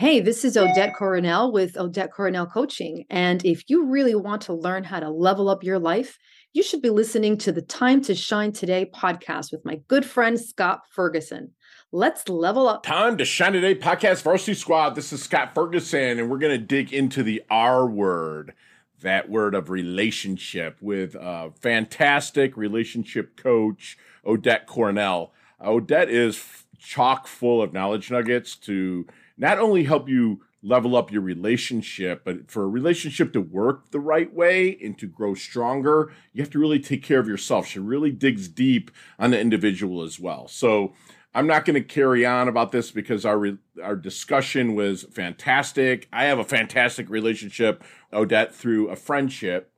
Hey, this is Odette Coronel with Odette Coronel Coaching. And if you really want to learn how to level up your life, you should be listening to the Time to Shine Today podcast with my good friend Scott Ferguson. Let's level up. Time to Shine Today podcast, Varsity Squad. This is Scott Ferguson, and we're going to dig into the R word, that word of relationship, with a fantastic relationship coach, Odette Coronel. Uh, Odette is chock full of knowledge nuggets to not only help you level up your relationship, but for a relationship to work the right way and to grow stronger, you have to really take care of yourself. She really digs deep on the individual as well. So I'm not going to carry on about this because our re- our discussion was fantastic. I have a fantastic relationship, Odette, through a friendship,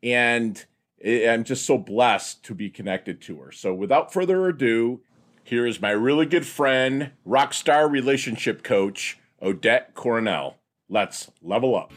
and eh, I'm just so blessed to be connected to her. So without further ado, here is my really good friend, rock star relationship coach, Odette Coronel. Let's level up.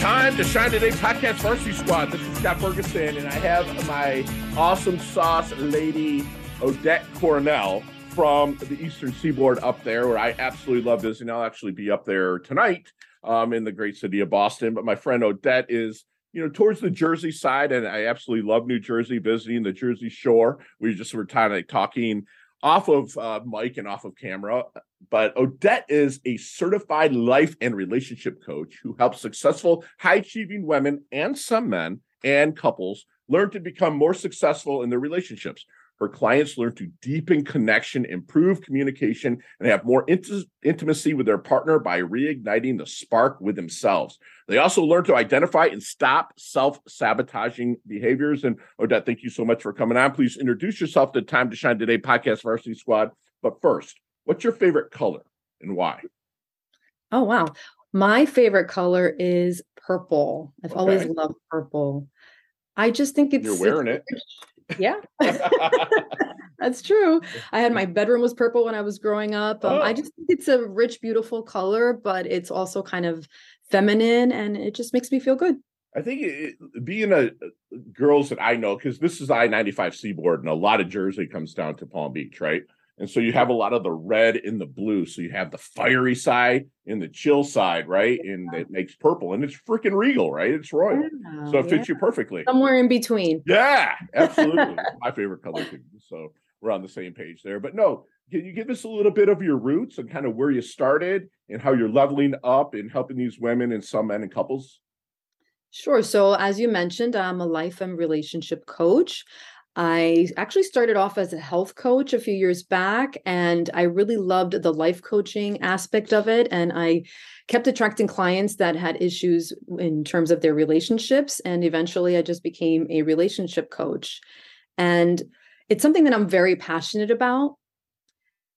Time to shine today podcast varsity squad. This is Scott Ferguson, and I have my awesome sauce lady, Odette Coronel from the Eastern Seaboard up there, where I absolutely love visiting. I'll actually be up there tonight um, in the great city of Boston. But my friend Odette is you know, towards the Jersey side, and I absolutely love New Jersey, visiting the Jersey Shore. We just were kind of talking off of uh, and off of camera. But Odette is a certified life and relationship coach who helps successful, high achieving women and some men and couples learn to become more successful in their relationships. Her clients learn to deepen connection, improve communication, and have more int- intimacy with their partner by reigniting the spark with themselves. They also learn to identify and stop self sabotaging behaviors. And Odette, thank you so much for coming on. Please introduce yourself to Time to Shine Today podcast varsity squad. But first, what's your favorite color and why? Oh, wow. My favorite color is purple. I've okay. always loved purple. I just think it's you're wearing it's, it. Yeah, that's true. I had my bedroom was purple when I was growing up. Um, oh. I just think it's a rich, beautiful color, but it's also kind of feminine, and it just makes me feel good. I think it, being a girls that I know, because this is I ninety five Seaboard, and a lot of Jersey comes down to Palm Beach, right? And so you have a lot of the red and the blue. So you have the fiery side and the chill side, right? And it makes purple and it's freaking regal, right? It's royal. Yeah, so it oh, fits yeah. you perfectly. Somewhere in between. Yeah, absolutely. My favorite color too. So we're on the same page there. But no, can you give us a little bit of your roots and kind of where you started and how you're leveling up and helping these women and some men and couples? Sure. So, as you mentioned, I'm a life and relationship coach. I actually started off as a health coach a few years back, and I really loved the life coaching aspect of it. And I kept attracting clients that had issues in terms of their relationships. And eventually, I just became a relationship coach. And it's something that I'm very passionate about.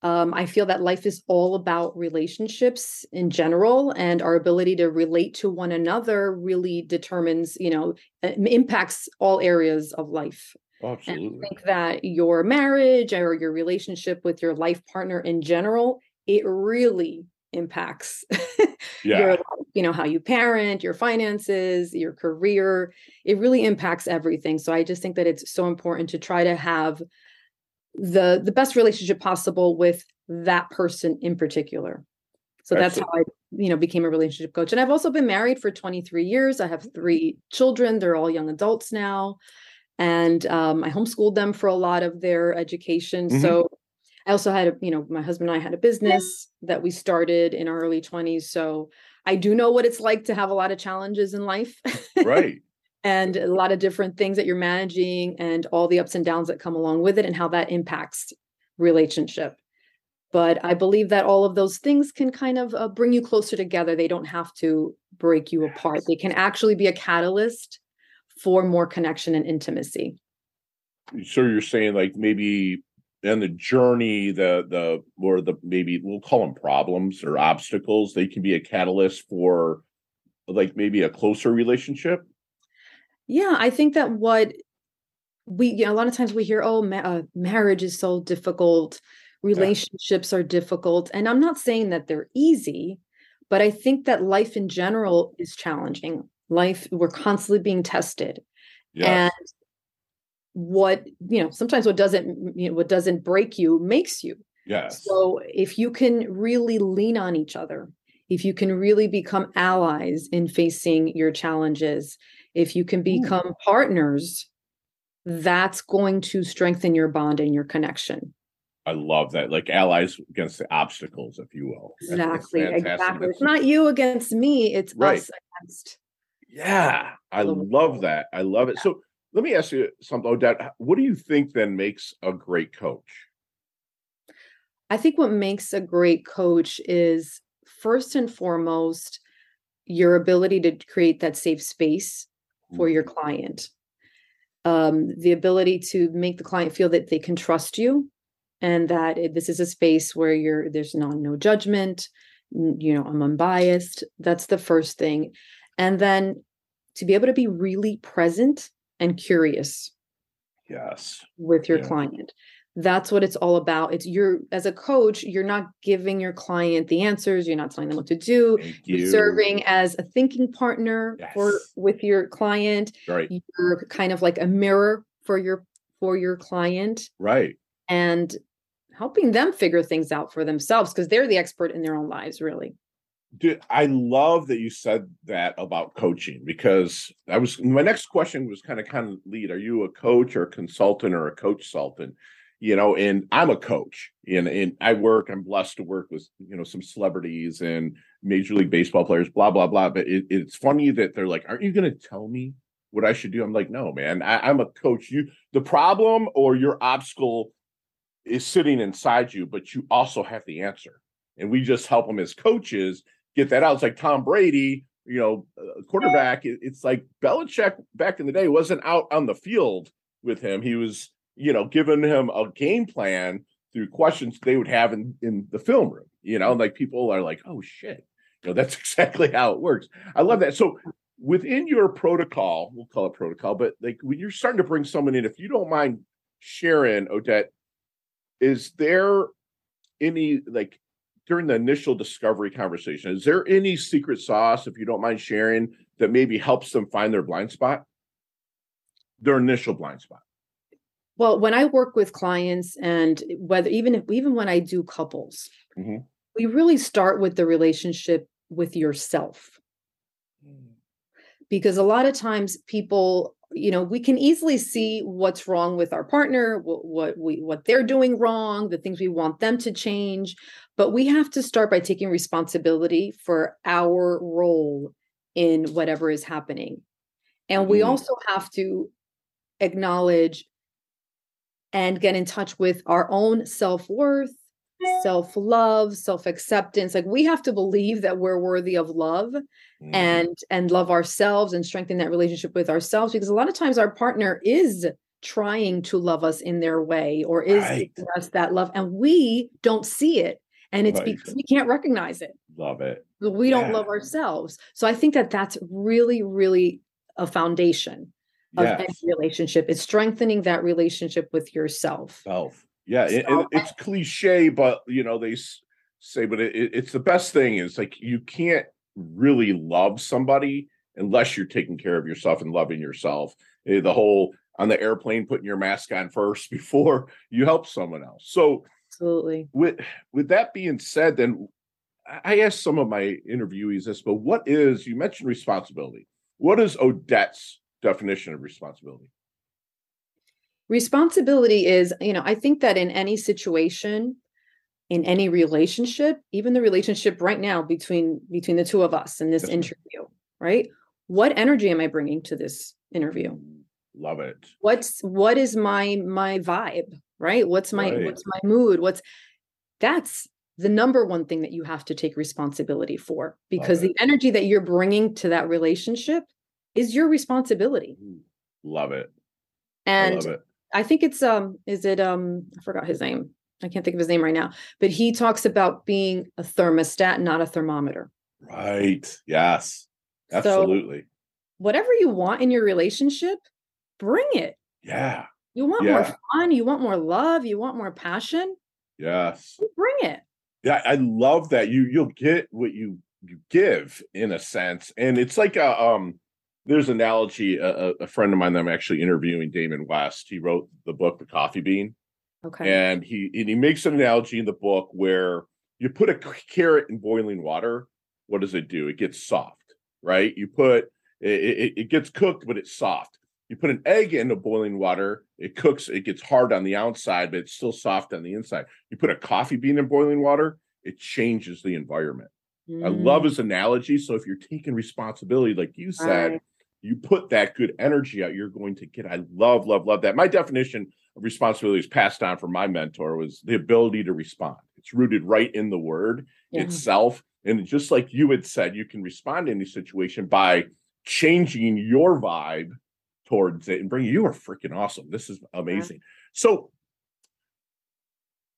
Um, I feel that life is all about relationships in general, and our ability to relate to one another really determines, you know, impacts all areas of life. Absolutely. And I think that your marriage or your relationship with your life partner in general, it really impacts yeah. your you know how you parent your finances your career. It really impacts everything. So i just think that it's so important to try to have the the best relationship possible with that person in particular. So that's how i you know became a relationship coach. And i've also been married for 23 years. I have mm-hmm. three children. They're all young adults now and um, I homeschooled them for a lot of their education. Mm-hmm. So I also had, a, you know, my husband and I had a business that we started in our early 20s. So I do know what it's like to have a lot of challenges in life. Right. and a lot of different things that you're managing and all the ups and downs that come along with it and how that impacts relationship. But I believe that all of those things can kind of uh, bring you closer together. They don't have to break you apart. They can actually be a catalyst for more connection and intimacy. So you're saying like maybe and the journey, the the or the maybe we'll call them problems or obstacles, they can be a catalyst for like maybe a closer relationship. Yeah, I think that what we you know, a lot of times we hear, oh, ma- uh, marriage is so difficult, relationships yeah. are difficult, and I'm not saying that they're easy, but I think that life in general is challenging life we're constantly being tested and what you know sometimes what doesn't you know what doesn't break you makes you Yes. So if you can really lean on each other, if you can really become allies in facing your challenges, if you can hmm. become Ooh. partners, that's going to strengthen your bond and your connection. I love that. Like allies against the obstacles, if you will. Exactly. Exactly. It's not you against me, it's right. us against. Yeah. I love that. I love it. So let me ask you something, Odette. What do you think then makes a great coach? I think what makes a great coach is first and foremost your ability to create that safe space for your mm-hmm. client. Um, the ability to make the client feel that they can trust you and that this is a space where you're there's not no judgment you know i'm unbiased that's the first thing and then to be able to be really present and curious yes. with your yeah. client. That's what it's all about. It's you're as a coach you're not giving your client the answers you're not telling them what to do. You. you're serving as a thinking partner yes. for with your client. Right. You're kind of like a mirror for your for your client. Right. And helping them figure things out for themselves because they're the expert in their own lives really Dude, I love that you said that about coaching because I was my next question was kind of kind of lead. Are you a coach or a consultant or a coach consultant? You know, and I'm a coach and, and I work, I'm blessed to work with, you know, some celebrities and major league baseball players, blah, blah, blah. But it, it's funny that they're like, aren't you gonna tell me what I should do? I'm like, no, man, I, I'm a coach. You the problem or your obstacle is sitting inside you, but you also have the answer. And we just help them as coaches get that out. It's like Tom Brady, you know, uh, quarterback. It's like Belichick back in the day wasn't out on the field with him. He was, you know, giving him a game plan through questions they would have in, in the film room, you know, like people are like, oh shit, you know, that's exactly how it works. I love that. So within your protocol, we'll call it protocol, but like when you're starting to bring someone in, if you don't mind sharing, Odette, is there any like during the initial discovery conversation is there any secret sauce if you don't mind sharing that maybe helps them find their blind spot their initial blind spot well when i work with clients and whether even if even when i do couples mm-hmm. we really start with the relationship with yourself mm. because a lot of times people you know we can easily see what's wrong with our partner what, what we what they're doing wrong the things we want them to change but we have to start by taking responsibility for our role in whatever is happening and we mm. also have to acknowledge and get in touch with our own self-worth self-love self-acceptance like we have to believe that we're worthy of love mm. and and love ourselves and strengthen that relationship with ourselves because a lot of times our partner is trying to love us in their way or is right. giving us that love and we don't see it and it's right. because we can't recognize it love it we yeah. don't love ourselves so i think that that's really really a foundation of yes. any relationship it's strengthening that relationship with yourself self yeah, so, it, it's cliche, but you know they say, but it, it's the best thing. Is like you can't really love somebody unless you're taking care of yourself and loving yourself. Eh, the whole on the airplane putting your mask on first before you help someone else. So absolutely. With with that being said, then I asked some of my interviewees this, but what is you mentioned responsibility? What is Odette's definition of responsibility? Responsibility is you know i think that in any situation in any relationship even the relationship right now between between the two of us in this interview right? What energy am i bringing to this interview? Love it. What's what is my my vibe right? What's my right. what's my mood? What's that's the number one thing that you have to take responsibility for because the energy that you're bringing to that relationship is your responsibility. Love it. And love it. I think it's um is it um I forgot his name. I can't think of his name right now, but he talks about being a thermostat, not a thermometer. Right. Yes. Absolutely. So whatever you want in your relationship, bring it. Yeah. You want yeah. more fun, you want more love, you want more passion. Yes. Bring it. Yeah, I love that. You you'll get what you you give in a sense. And it's like a um there's an analogy. A, a, friend of mine that I'm actually interviewing, Damon West, he wrote the book The Coffee Bean, Okay. And he and he makes an analogy in the book where you put a carrot in boiling water, what does it do? It gets soft, right? You put it, it, it gets cooked, but it's soft. You put an egg into boiling water, it cooks, it gets hard on the outside, but it's still soft on the inside. You put a coffee bean in boiling water, it changes the environment. Mm. I love mm. his analogy. So if you're taking responsibility, like you said, right. You put that good energy out, you're going to get. I love, love, love that. My definition of responsibility is passed on from my mentor was the ability to respond. It's rooted right in the word yeah. itself. And just like you had said, you can respond to any situation by changing your vibe towards it and bringing you are freaking awesome. This is amazing. Yeah. So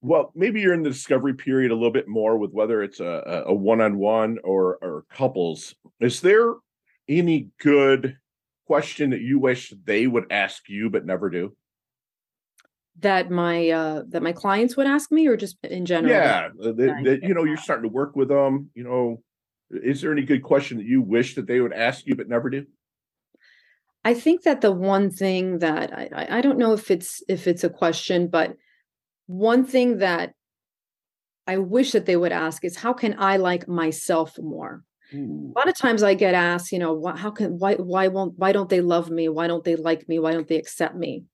well, maybe you're in the discovery period a little bit more with whether it's a, a one-on-one or or couples. Is there any good question that you wish they would ask you but never do? That my uh that my clients would ask me, or just in general? Yeah, that, that, you know, you're starting to work with them. You know, is there any good question that you wish that they would ask you but never do? I think that the one thing that I, I don't know if it's if it's a question, but one thing that I wish that they would ask is how can I like myself more? A lot of times I get asked, you know, how can why why won't why don't they love me? Why don't they like me? Why don't they accept me?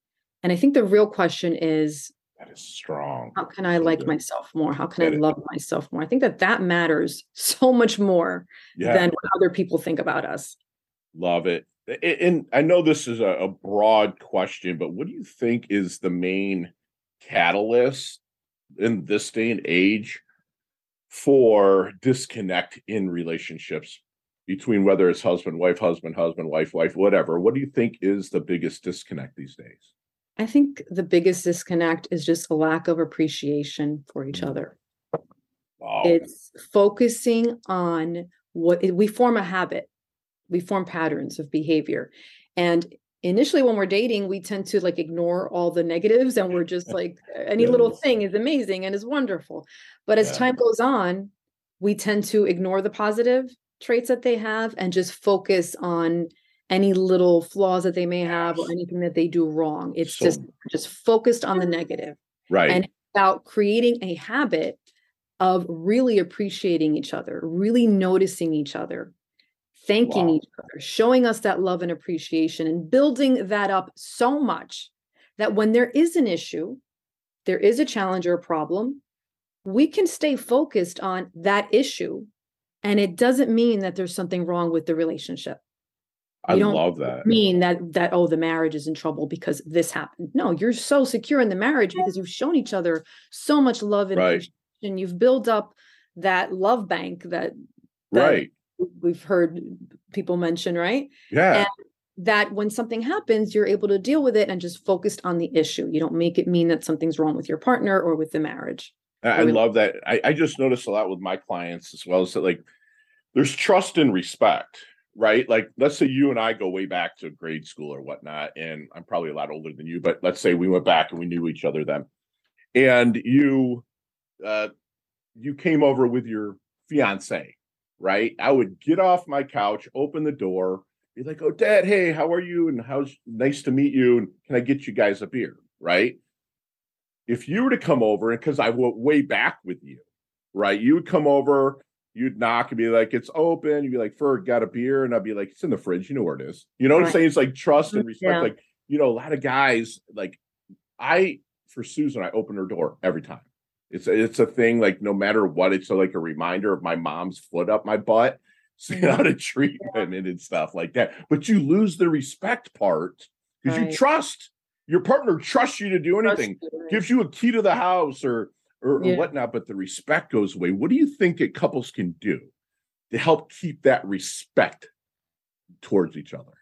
And I think the real question is that is strong. How can I like myself more? How can I love myself more? I think that that matters so much more yeah. than what other people think about us. Love it. And I know this is a broad question, but what do you think is the main catalyst in this day and age for disconnect in relationships between whether it's husband, wife, husband, husband, wife, wife, whatever. What do you think is the biggest disconnect these days? I think the biggest disconnect is just a lack of appreciation for each mm. other. Wow. It's focusing on what we form a habit, we form patterns of behavior. And initially when we're dating we tend to like ignore all the negatives and we're just like any yeah. little thing is amazing and is wonderful. But as yeah. time goes on we tend to ignore the positive traits that they have and just focus on any little flaws that they may have or anything that they do wrong. It's so, just just focused on the negative. Right. And about creating a habit of really appreciating each other really noticing each other thanking wow. each other, showing us that love and appreciation, and building that up so much that when there is an issue, there is a challenge or a problem, we can stay focused on that issue. And it doesn't mean that there's something wrong with the relationship. I love that. Mean that that oh the marriage is in trouble because this happened. No, you're so secure in the marriage because you've shown each other so much love and right. you've built up that love bank that, that right we've heard people mention, right? Yeah. And that when something happens, you're able to deal with it and just focused on the issue. You don't make it mean that something's wrong with your partner or with the marriage. I, love that. I, I just notice a lot with my clients as well as that like there's trust and respect, right? Like let's say you and I go way back to grade school or whatnot, and I'm probably a lot older than you, but let's say we went back and we knew each other then. And you uh you came over with your fiance right? I would get off my couch, open the door, be like, "Oh, Dad, hey, how are you? And how's nice to meet you? And can I get you guys a beer?" Right? If you were to come over, and because I went way back with you, right? You would come over, you'd knock and be like, "It's open." You'd be like, "Ferg, got a beer?" And I'd be like, "It's in the fridge. You know where it is." You know what right. I'm saying? It's like trust and mm-hmm. respect. Yeah. Like you know, a lot of guys like I for Susan, I open her door every time. It's it's a thing like no matter what, it's a, like a reminder of my mom's foot up my butt, seeing how to mm-hmm. treat women and stuff like that. But you lose the respect part because right. you trust your partner trusts you to do anything, gives you a key to the house or or, yeah. or whatnot, but the respect goes away. What do you think that couples can do to help keep that respect towards each other?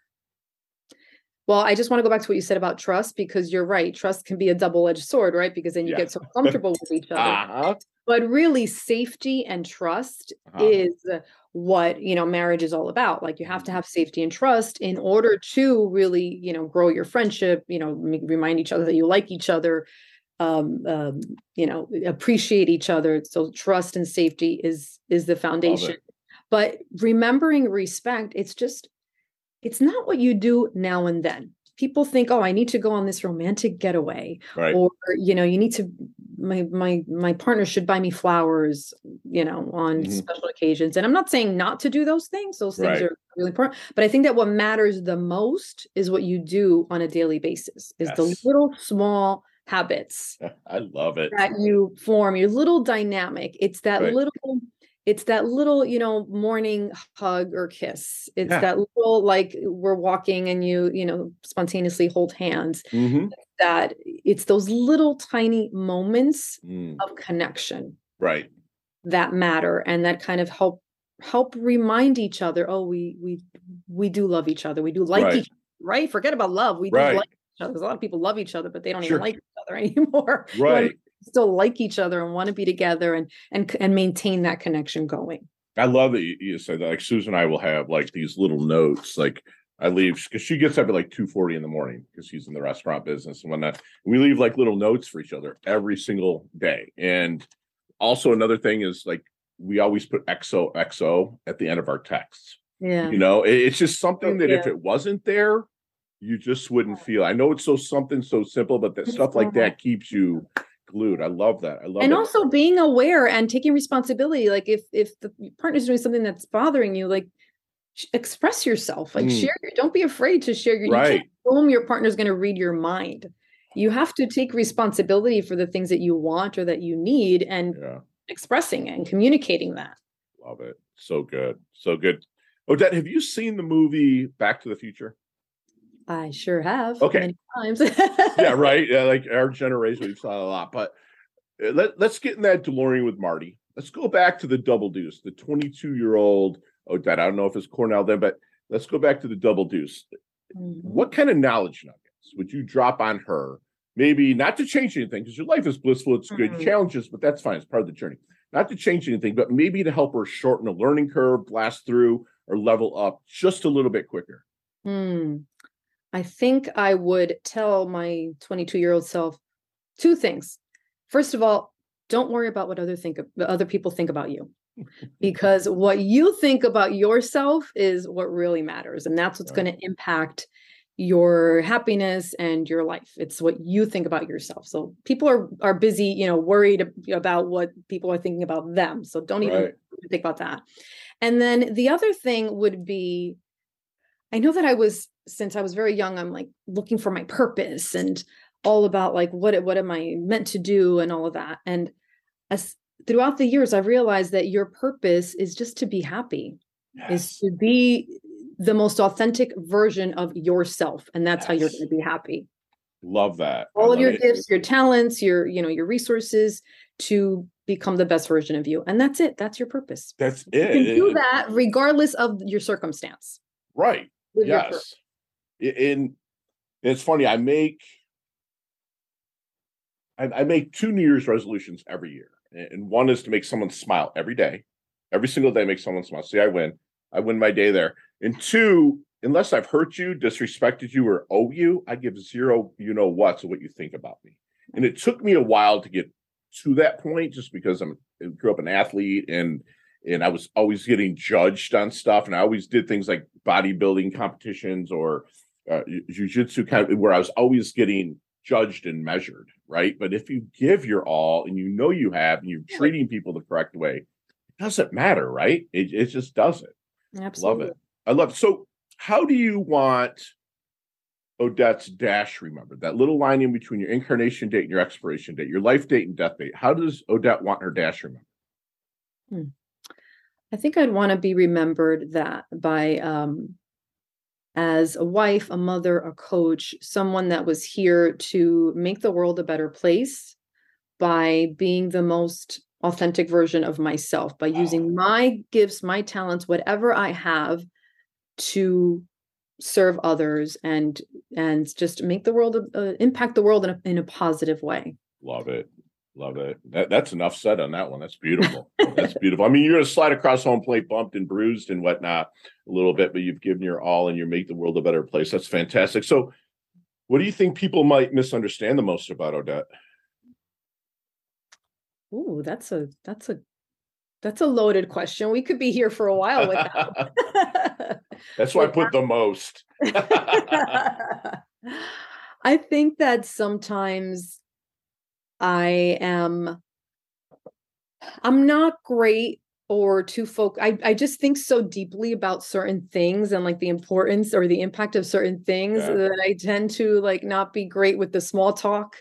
Well, I just want to go back to what you said about trust because you're right. Trust can be a double edged sword, right? Because then you yeah. get so comfortable with each other. Uh-huh. But really, safety and trust uh-huh. is what you know marriage is all about like you have to mm-hmm. have safety and trust in order to really you know grow your friendship you know remind each other that you like each other um, um you know appreciate each other so trust and safety is is the foundation but remembering respect it's just it's not what you do now and then. people think oh i need to go on this romantic getaway right. or you know you need to my my my partner should buy me flowers you know on mm-hmm. special occasions and i'm not saying not to do those things those things right. are really important but i think that what matters the most is what you do on a daily basis is yes. the little small habits i love it that you form your little dynamic it's that right. little it's that little you know morning hug or kiss it's yeah. that little like we're walking and you you know spontaneously hold hands mm-hmm. that it's those little tiny moments mm. of connection right that matter and that kind of help help remind each other oh we we we do love each other we do like right. each right forget about love we do right. like each other because a lot of people love each other but they don't sure. even like each other anymore right still like each other and want to be together and and and maintain that connection going. I love that you said that. Like Susan and I will have like these little notes. Like I leave because she gets up at like two forty in the morning because she's in the restaurant business and whatnot. We leave like little notes for each other every single day. And also another thing is like we always put XO XO at the end of our texts. Yeah. You know, it's just something that yeah. if it wasn't there, you just wouldn't feel. I know it's so something so simple, but that stuff like that keeps you glued. I love that. I love and also being aware and taking responsibility. Like if if the partner's doing something that's bothering you, like express yourself. Like mm. share. Don't be afraid to share your. Right. You assume your partner's going to read your mind. You have to take responsibility for the things that you want or that you need, and yeah. expressing and communicating that. Love it. So good. So good. Odette, have you seen the movie Back to the Future? I sure have. Okay. Many times. yeah, right. Yeah, like our generation, we've saw a lot. But uh, let, let's get in that DeLorean with Marty. Let's go back to the double deuce, the 22 year old Odette. I don't know if it's Coronel then, but let's go back to the double deuce. Mm-hmm. What kind of knowledge nuggets would you drop on her? Maybe not to change anything because your life is blissful, it's good mm-hmm. challenges, but that's fine. It's part of the journey. Not to change anything, but maybe to help her shorten a learning curve, blast through, or level up just a little bit quicker. Hmm. I think I would tell my 22 year old self two things. First of all, don't worry about what other think other people think about you. because what you think about yourself is what really matters and that's what's right. going to impact your happiness and your life it's what you think about yourself so people are are busy you know worried about what people are thinking about them so don't even right. think about that and then the other thing would be i know that i was since I was very young, I'm like looking for my purpose and all about like what what am I meant to do and all of that. And as throughout the years, I've realized that your purpose is just to be happy, yes. is to be the most authentic version of yourself, and that's yes. how you're going to be happy. Love that. All of your it. gifts, your talents, your you know your resources to become the best version of you, and that's it. That's your purpose. That's it. You can do that regardless of your circumstance. Right. Yes. In it's funny i make I, I, make two new year's resolutions every year and one is to make someone smile every day. Every single day make someone smile. See i win. I win my day there. And two unless i've hurt you disrespected you or owe you i give zero you know what to what you think about me. And it took me a while to get to that point just because i'm I grew up an athlete and and i was always getting judged on stuff and i always did things like bodybuilding competitions or uh, jujitsu kind of where I was always getting judged and measured, right? But if you give your all and you know you have and you're treating people the correct way, it doesn't matter, right? It, it just doesn't. Absolutely. Love it. I love it. So, how do you want Odette's dash remembered? That little line in between your incarnation date and your expiration date, your life date and death date. How does Odette want her dash remembered? Hmm. I think I'd want to be remembered that by um, as a wife, a mother, a coach, someone that was here to make the world a better place by being the most authentic version of myself, by using my gifts, my talents, whatever I have to serve others and and just make the world uh, impact the world in a, in a positive way. Love it. Love it. That, that's enough said on that one. That's beautiful. that's beautiful. I mean, you're going to slide across home plate, bumped and bruised and whatnot a little bit, but you've given your all and you make the world a better place. That's fantastic. So, what do you think people might misunderstand the most about Odette? Ooh, that's a that's a that's a loaded question. We could be here for a while with that. that's why I put the most. I think that sometimes I am I'm not great or too folk I, I just think so deeply about certain things and like the importance or the impact of certain things yeah. that I tend to like not be great with the small talk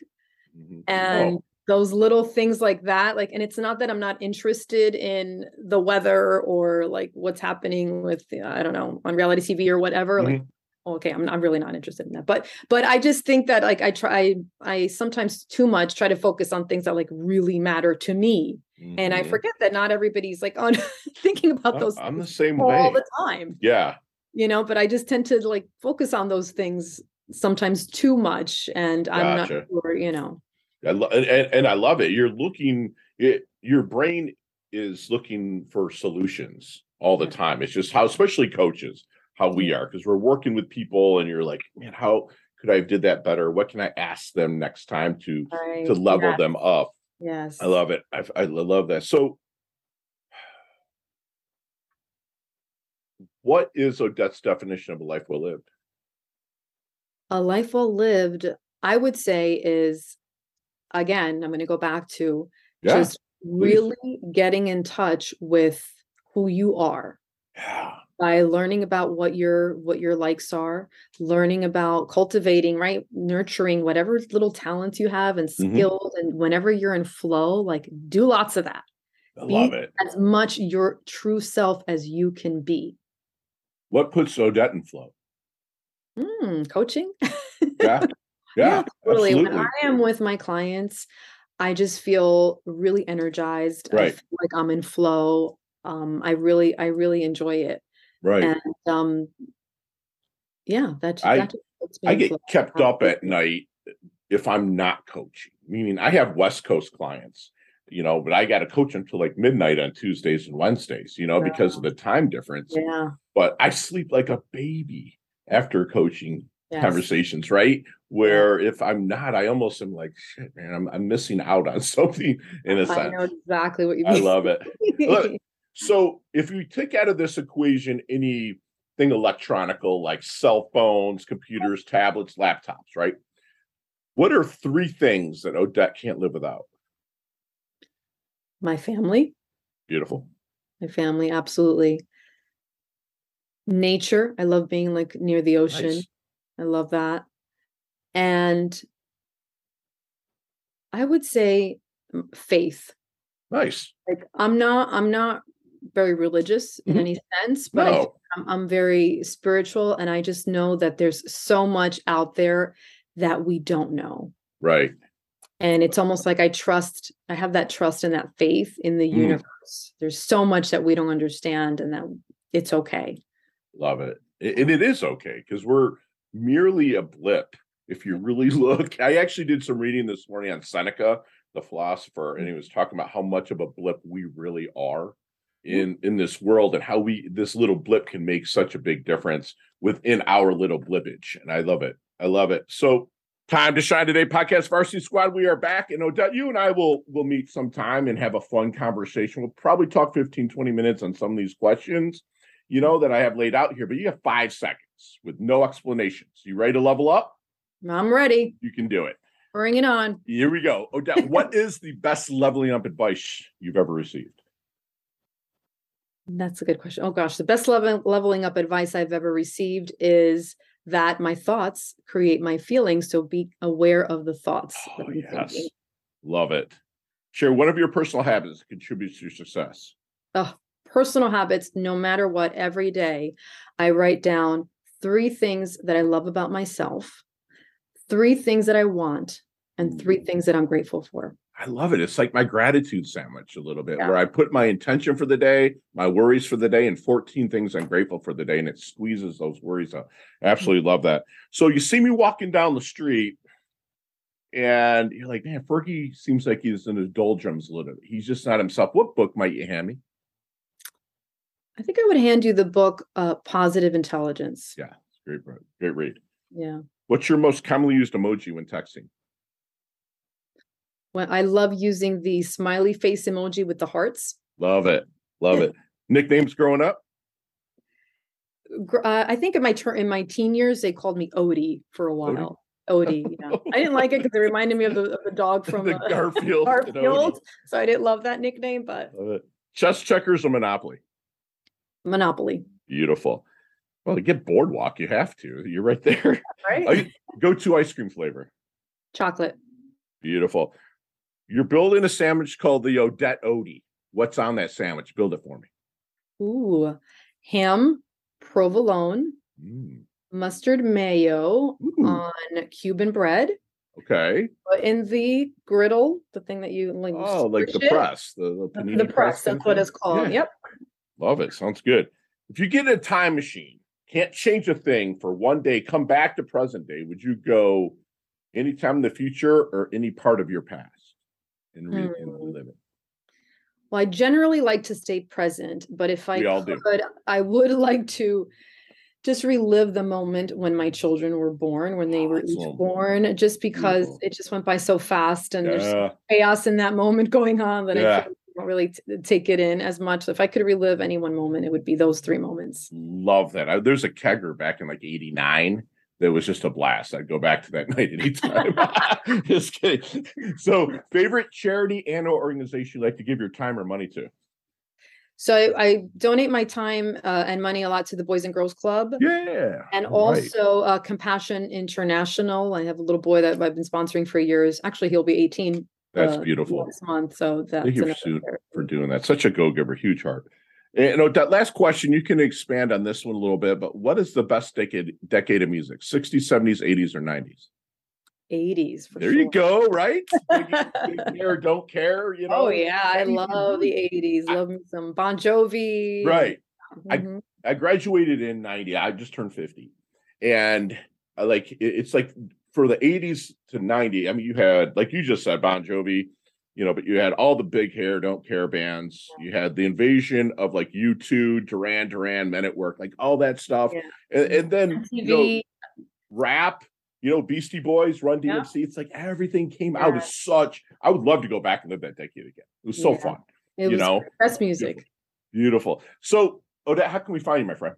mm-hmm. and oh. those little things like that like and it's not that I'm not interested in the weather or like what's happening with I don't know on reality TV or whatever mm-hmm. like okay I'm, I'm really not interested in that but but i just think that like i try i sometimes too much try to focus on things that like really matter to me mm-hmm. and i mm-hmm. forget that not everybody's like on thinking about those i'm the same all way all the time yeah you know but i just tend to like focus on those things sometimes too much and gotcha. i'm not sure you know I lo- and, and i love it you're looking it your brain is looking for solutions all the time it's just how especially coaches how we are because we're working with people and you're like man how could i have did that better? What can i ask them next time to to level them up? Yes. i love it. I, I love that. So what is odette's definition of a life well lived? A life well lived i would say is again i'm going to go back to yeah, just really getting in touch with who you are. Yeah by learning about what your what your likes are learning about cultivating right nurturing whatever little talents you have and mm-hmm. skills mm-hmm. and whenever you're in flow like do lots of that. I be love it. as much your true self as you can be. What puts odette in flow? Mm, coaching? Yeah. Yeah, yeah totally. When i am with my clients i just feel really energized. Right. i feel like i'm in flow. Um, I really, I really enjoy it. Right. And um, yeah, that's I, that I get kept up at night if I'm not coaching. Meaning I have West Coast clients, you know, but I got to coach until like midnight on Tuesdays and Wednesdays, you know, because of the time difference. Yeah. But I sleep like a baby after coaching yes. conversations, right? Where if I'm not, I almost am like, shit, man, I'm, I'm missing out on something in a sense. I know exactly what you mean. I love it. Look, so if you take out of this equation anything electronical like cell phones, computers, tablets, laptops, right? What are three things that Odette can't live without? My family. Beautiful. My family, absolutely. Nature. I love being like near the ocean. Nice. I love that. And I would say mm, faith. Nice. Like I'm not I'm not very religious in mm-hmm. any sense, but no. I'm, I'm very spiritual, and I just know that there's so much out there that we don't know. Right. And it's almost like I trust, I have that trust and that faith in the mm. universe. There's so much that we don't understand, and that it's okay. Love it. And it is okay because we're merely a blip. If you really look, I actually did some reading this morning on Seneca, the philosopher, and he was talking about how much of a blip we really are Mm-hmm. in in this world and how we this little blip can make such a big difference within our little blippage and i love it. I love it. So time to shine today podcast varsity squad we are back and odette you and i will will meet sometime and have a fun conversation. We'll probably talk 15 20 minutes on some of these questions you know that i have laid out here but you have five seconds with no explanations. You ready to level up? I'm ready. You can do it. Bring it on. Here we go. Odette what is the best leveling up advice you've ever received that's a good question. Oh gosh, the best level, leveling up advice I've ever received is that my thoughts create my feelings. So be aware of the thoughts. Oh, yes. Thinking. Love it. Share one of your personal habits that contributes to your success. Oh, personal habits, no matter what, every day, I write down three things that I love about myself, three things that I want, and three mm. things that I'm grateful for. I love it. It's like my gratitude sandwich a little bit, yeah. where I put my intention for the day, my worries for the day, and 14 things I'm grateful for the day, and it squeezes those worries out. I absolutely love that. So you see me walking down the street, and you're like, man, Fergie seems like he's in his doldrums a little bit. He's just not himself. What book might you hand me? I think I would hand you the book uh, Positive Intelligence. Yeah, great, great read. Yeah. What's your most commonly used emoji when texting? When I love using the smiley face emoji with the hearts. Love it. Love it. Nicknames growing up? uh, I think in my turn in my teen years they called me Odie for a while. Odie, Odie yeah. I didn't like it because it reminded me of the, of the dog from the uh, Garfield. Garfield. So I didn't love that nickname, but chess checkers or Monopoly. Monopoly. Beautiful. Well, to get boardwalk, you have to. You're right there. Right. Go to ice cream flavor. Chocolate. Beautiful. You're building a sandwich called the Odette Odie. What's on that sandwich? Build it for me. Ooh, ham, provolone, mm. mustard mayo Ooh. on Cuban bread. Okay. In the griddle, the thing that you like. Oh, like the it. press, the the, the press. That's what it's called. Yeah. Yep. Love it. Sounds good. If you get a time machine, can't change a thing for one day, come back to present day, would you go anytime in the future or any part of your past and, re- and relive it? Well, I generally like to stay present, but if I could, I would like to just relive the moment when my children were born, when they oh, were each born, just because Beautiful. it just went by so fast and yeah. there's chaos in that moment going on that yeah. I don't really t- uh, take it in as much. If I could relive any one moment, it would be those three moments. Love that. I, there's a kegger back in like 89 that was just a blast. I'd go back to that night anytime. just kidding. So, favorite charity and or organization you like to give your time or money to? So I, I donate my time uh, and money a lot to the Boys and Girls Club. Yeah. And also right. uh, Compassion International. I have a little boy that I've been sponsoring for years. Actually, he'll be 18. That's uh, beautiful. This month. So that's Thank you for, for doing that. Such a go giver, huge heart. And you know, that last question, you can expand on this one a little bit, but what is the best decade decade of music? 60s, 70s, 80s, or 90s? 80s there sure. you go right care don't care you know oh yeah i love the 80s love me some bon jovi right mm-hmm. i i graduated in 90 i just turned 50 and I like it's like for the 80s to 90 i mean you had like you just said bon jovi you know, but you had all the big hair, don't care bands. You had the invasion of like U2, Duran Duran, Men at Work, like all that stuff. Yeah. And, and, then you know, rap, you know, Beastie Boys, Run DMC. Yeah. It's like everything came yeah. out as such. I would love to go back and live that decade again. It was so fun. It you know, best music. Beautiful. Beautiful. So, Odette, how can we find you, my friend?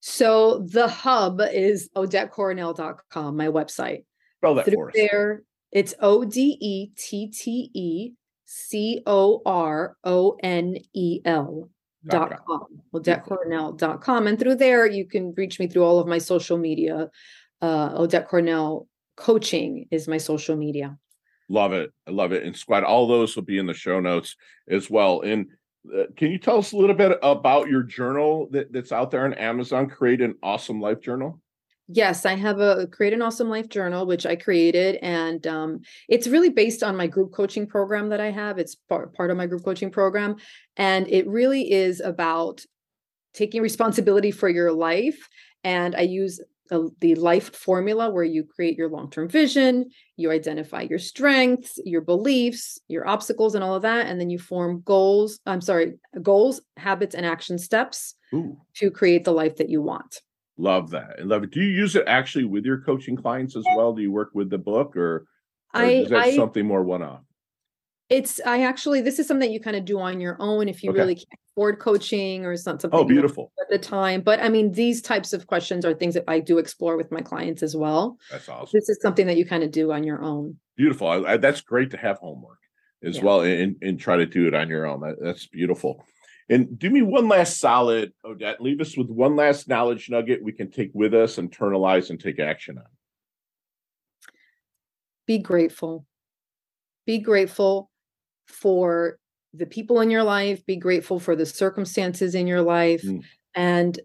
So the hub is odettecoronel.com, my website. Spell that Through for us. There, it's O D E T T E C O R O N E L dot com. Dot com. And through there, you can reach me through all of my social media. Uh, Odette Coronel coaching is my social media. Love it. I love it. And squad, all those will be in the show notes as well. And uh, can you tell us a little bit about your journal that, that's out there on Amazon? Create an awesome life journal. Yes, I have a Create an Awesome Life journal, which I created. And um, it's really based on my group coaching program that I have. It's part, part of my group coaching program. And it really is about taking responsibility for your life. And I use a, the life formula where you create your long term vision, you identify your strengths, your beliefs, your obstacles, and all of that. And then you form goals. I'm sorry, goals, habits, and action steps Ooh. to create the life that you want. Love that. And love it. Do you use it actually with your coaching clients as well? Do you work with the book or, or I, is that I, something more one off? It's I actually this is something you kind of do on your own if you okay. really can't afford coaching or it's not something. Oh, beautiful. At the time. But I mean, these types of questions are things that I do explore with my clients as well. That's awesome. This is something that you kind of do on your own. Beautiful. I, I, that's great to have homework as yeah. well and, and try to do it on your own. That, that's beautiful. And do me one last solid, Odette. Leave us with one last knowledge nugget we can take with us, internalize, and take action on. Be grateful. Be grateful for the people in your life. Be grateful for the circumstances in your life. Mm. And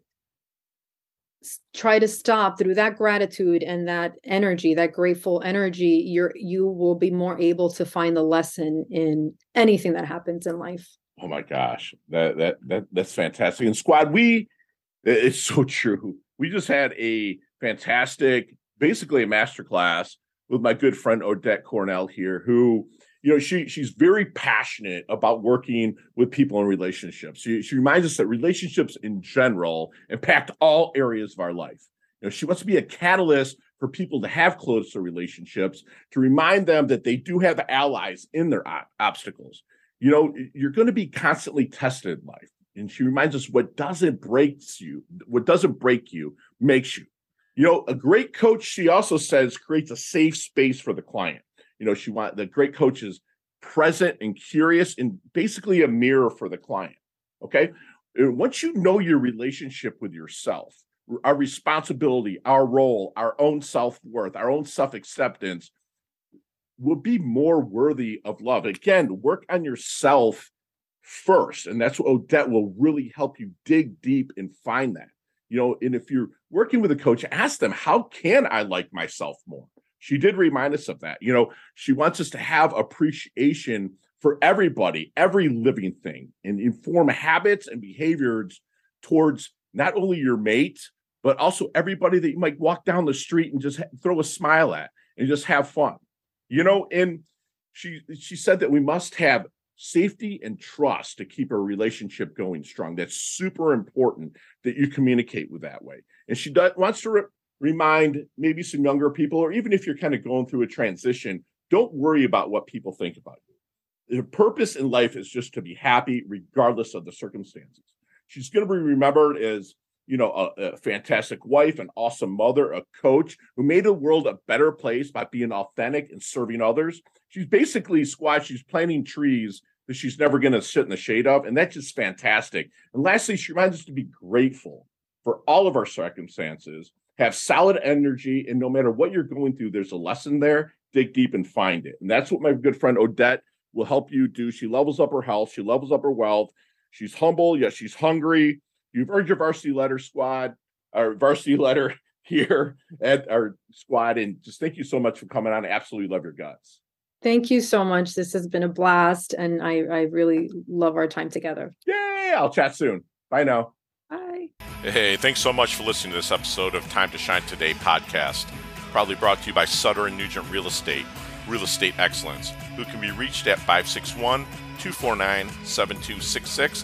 try to stop through that gratitude and that energy that grateful energy you're you will be more able to find the lesson in anything that happens in life Oh my gosh, that that that that's fantastic. And squad, we it's so true. We just had a fantastic, basically a masterclass with my good friend Odette Coronel here, who you know she she's very passionate about working with people in relationships. She she reminds us that relationships in general impact all areas of our life. You know, she wants to be a catalyst for people to have closer relationships, to remind them that they do have allies in their obstacles you know you're going to be constantly tested in life And she reminds us what doesn't breaks you, what doesn't break you makes you. You know, a great coach, she also says, creates a safe space for the client. You know, she want the great coach is present and curious and basically a mirror for the client. Okay. Once you know your relationship with yourself, our responsibility, our role, our own self worth, our own self acceptance will be more worthy of love. Again, work on yourself first. And that's what Odette will really help you dig deep and find that. You know, and if you're working with a coach, ask them, how can I like myself more? She did remind us of that. You know, she wants us to have appreciation for everybody, every living thing, and inform habits and behaviors towards not only your mate, but also everybody that you might walk down the street and just throw a smile at and just have fun. You know, and she she said that we must have safety and trust to keep a relationship going strong. That's super important that you communicate with that way. And she does, wants to re- remind maybe some younger people, or even if you're kind of going through a transition, don't worry about what people think about you. The purpose in life is just to be happy regardless of the circumstances. She's going to be remembered as you know, a, a, fantastic wife, an awesome mother, a coach who made the world a better place by being authentic and serving others. She's basically squash. She's planting trees that she's never going to sit in the shade of, and that's just fantastic. And lastly, she reminds us to be grateful for all of our circumstances, have solid energy, and no matter what you're going through, there's a lesson there. Dig deep and find it, and that's what my good friend Odette will help you do. She levels up her health, she levels up her wealth. She's humble, yet she's hungry You've earned your varsity letter squad, our varsity letter here at our squad. And just thank you so much for coming on. I absolutely love your guts. Thank you so much. This has been a blast. And I, I really love our time together. Yay. I'll chat soon. Bye now. Bye. Hey, thanks so much for listening to this episode of Time to Shine Today podcast. Probably brought to you by Sutter and Nugent Real Estate, Real Estate Excellence, who can be reached at 561 249 7266